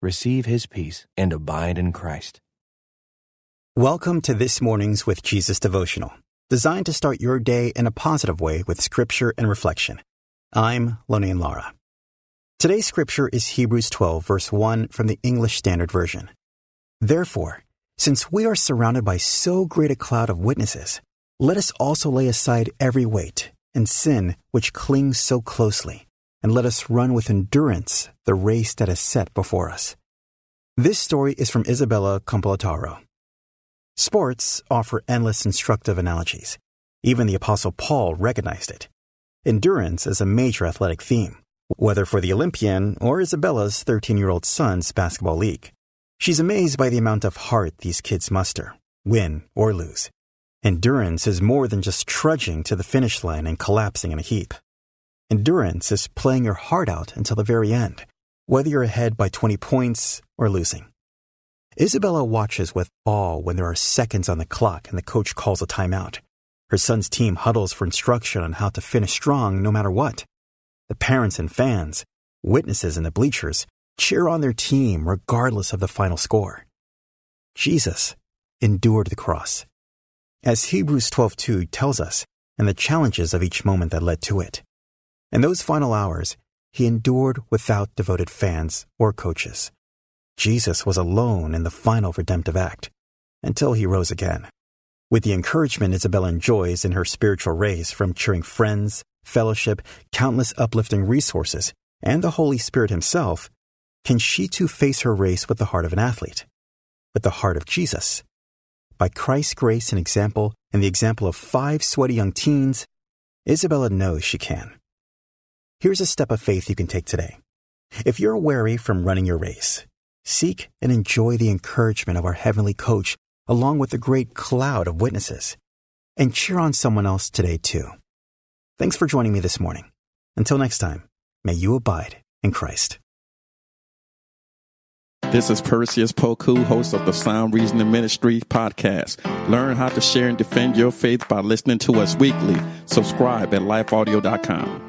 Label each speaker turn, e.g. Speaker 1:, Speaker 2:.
Speaker 1: receive his peace and abide in Christ.
Speaker 2: Welcome to this morning's With Jesus devotional, designed to start your day in a positive way with scripture and reflection. I'm Lonein Lara. Today's scripture is Hebrews 12, verse 1 from the English Standard Version. Therefore, since we are surrounded by so great a cloud of witnesses, let us also lay aside every weight and sin which clings so closely and let us run with endurance the race that is set before us. This story is from Isabella Campolattaro. Sports offer endless instructive analogies. Even the Apostle Paul recognized it. Endurance is a major athletic theme, whether for the Olympian or Isabella's 13 year old son's basketball league. She's amazed by the amount of heart these kids muster, win or lose. Endurance is more than just trudging to the finish line and collapsing in a heap. Endurance is playing your heart out until the very end, whether you're ahead by 20 points or losing. Isabella watches with awe when there are seconds on the clock and the coach calls a timeout. Her son's team huddles for instruction on how to finish strong no matter what. The parents and fans, witnesses in the bleachers, cheer on their team regardless of the final score. Jesus endured the cross. As Hebrews 12:2 tells us, and the challenges of each moment that led to it. In those final hours, he endured without devoted fans or coaches. Jesus was alone in the final redemptive act until he rose again. With the encouragement Isabella enjoys in her spiritual race from cheering friends, fellowship, countless uplifting resources, and the Holy Spirit himself, can she too face her race with the heart of an athlete, with the heart of Jesus? By Christ's grace and example, and the example of five sweaty young teens, Isabella knows she can. Here's a step of faith you can take today. If you're weary from running your race, seek and enjoy the encouragement of our heavenly coach along with the great cloud of witnesses. And cheer on someone else today, too. Thanks for joining me this morning. Until next time, may you abide in Christ.
Speaker 3: This is Perseus Poku, host of the Sound Reasoning Ministry podcast. Learn how to share and defend your faith by listening to us weekly. Subscribe at lifeaudio.com.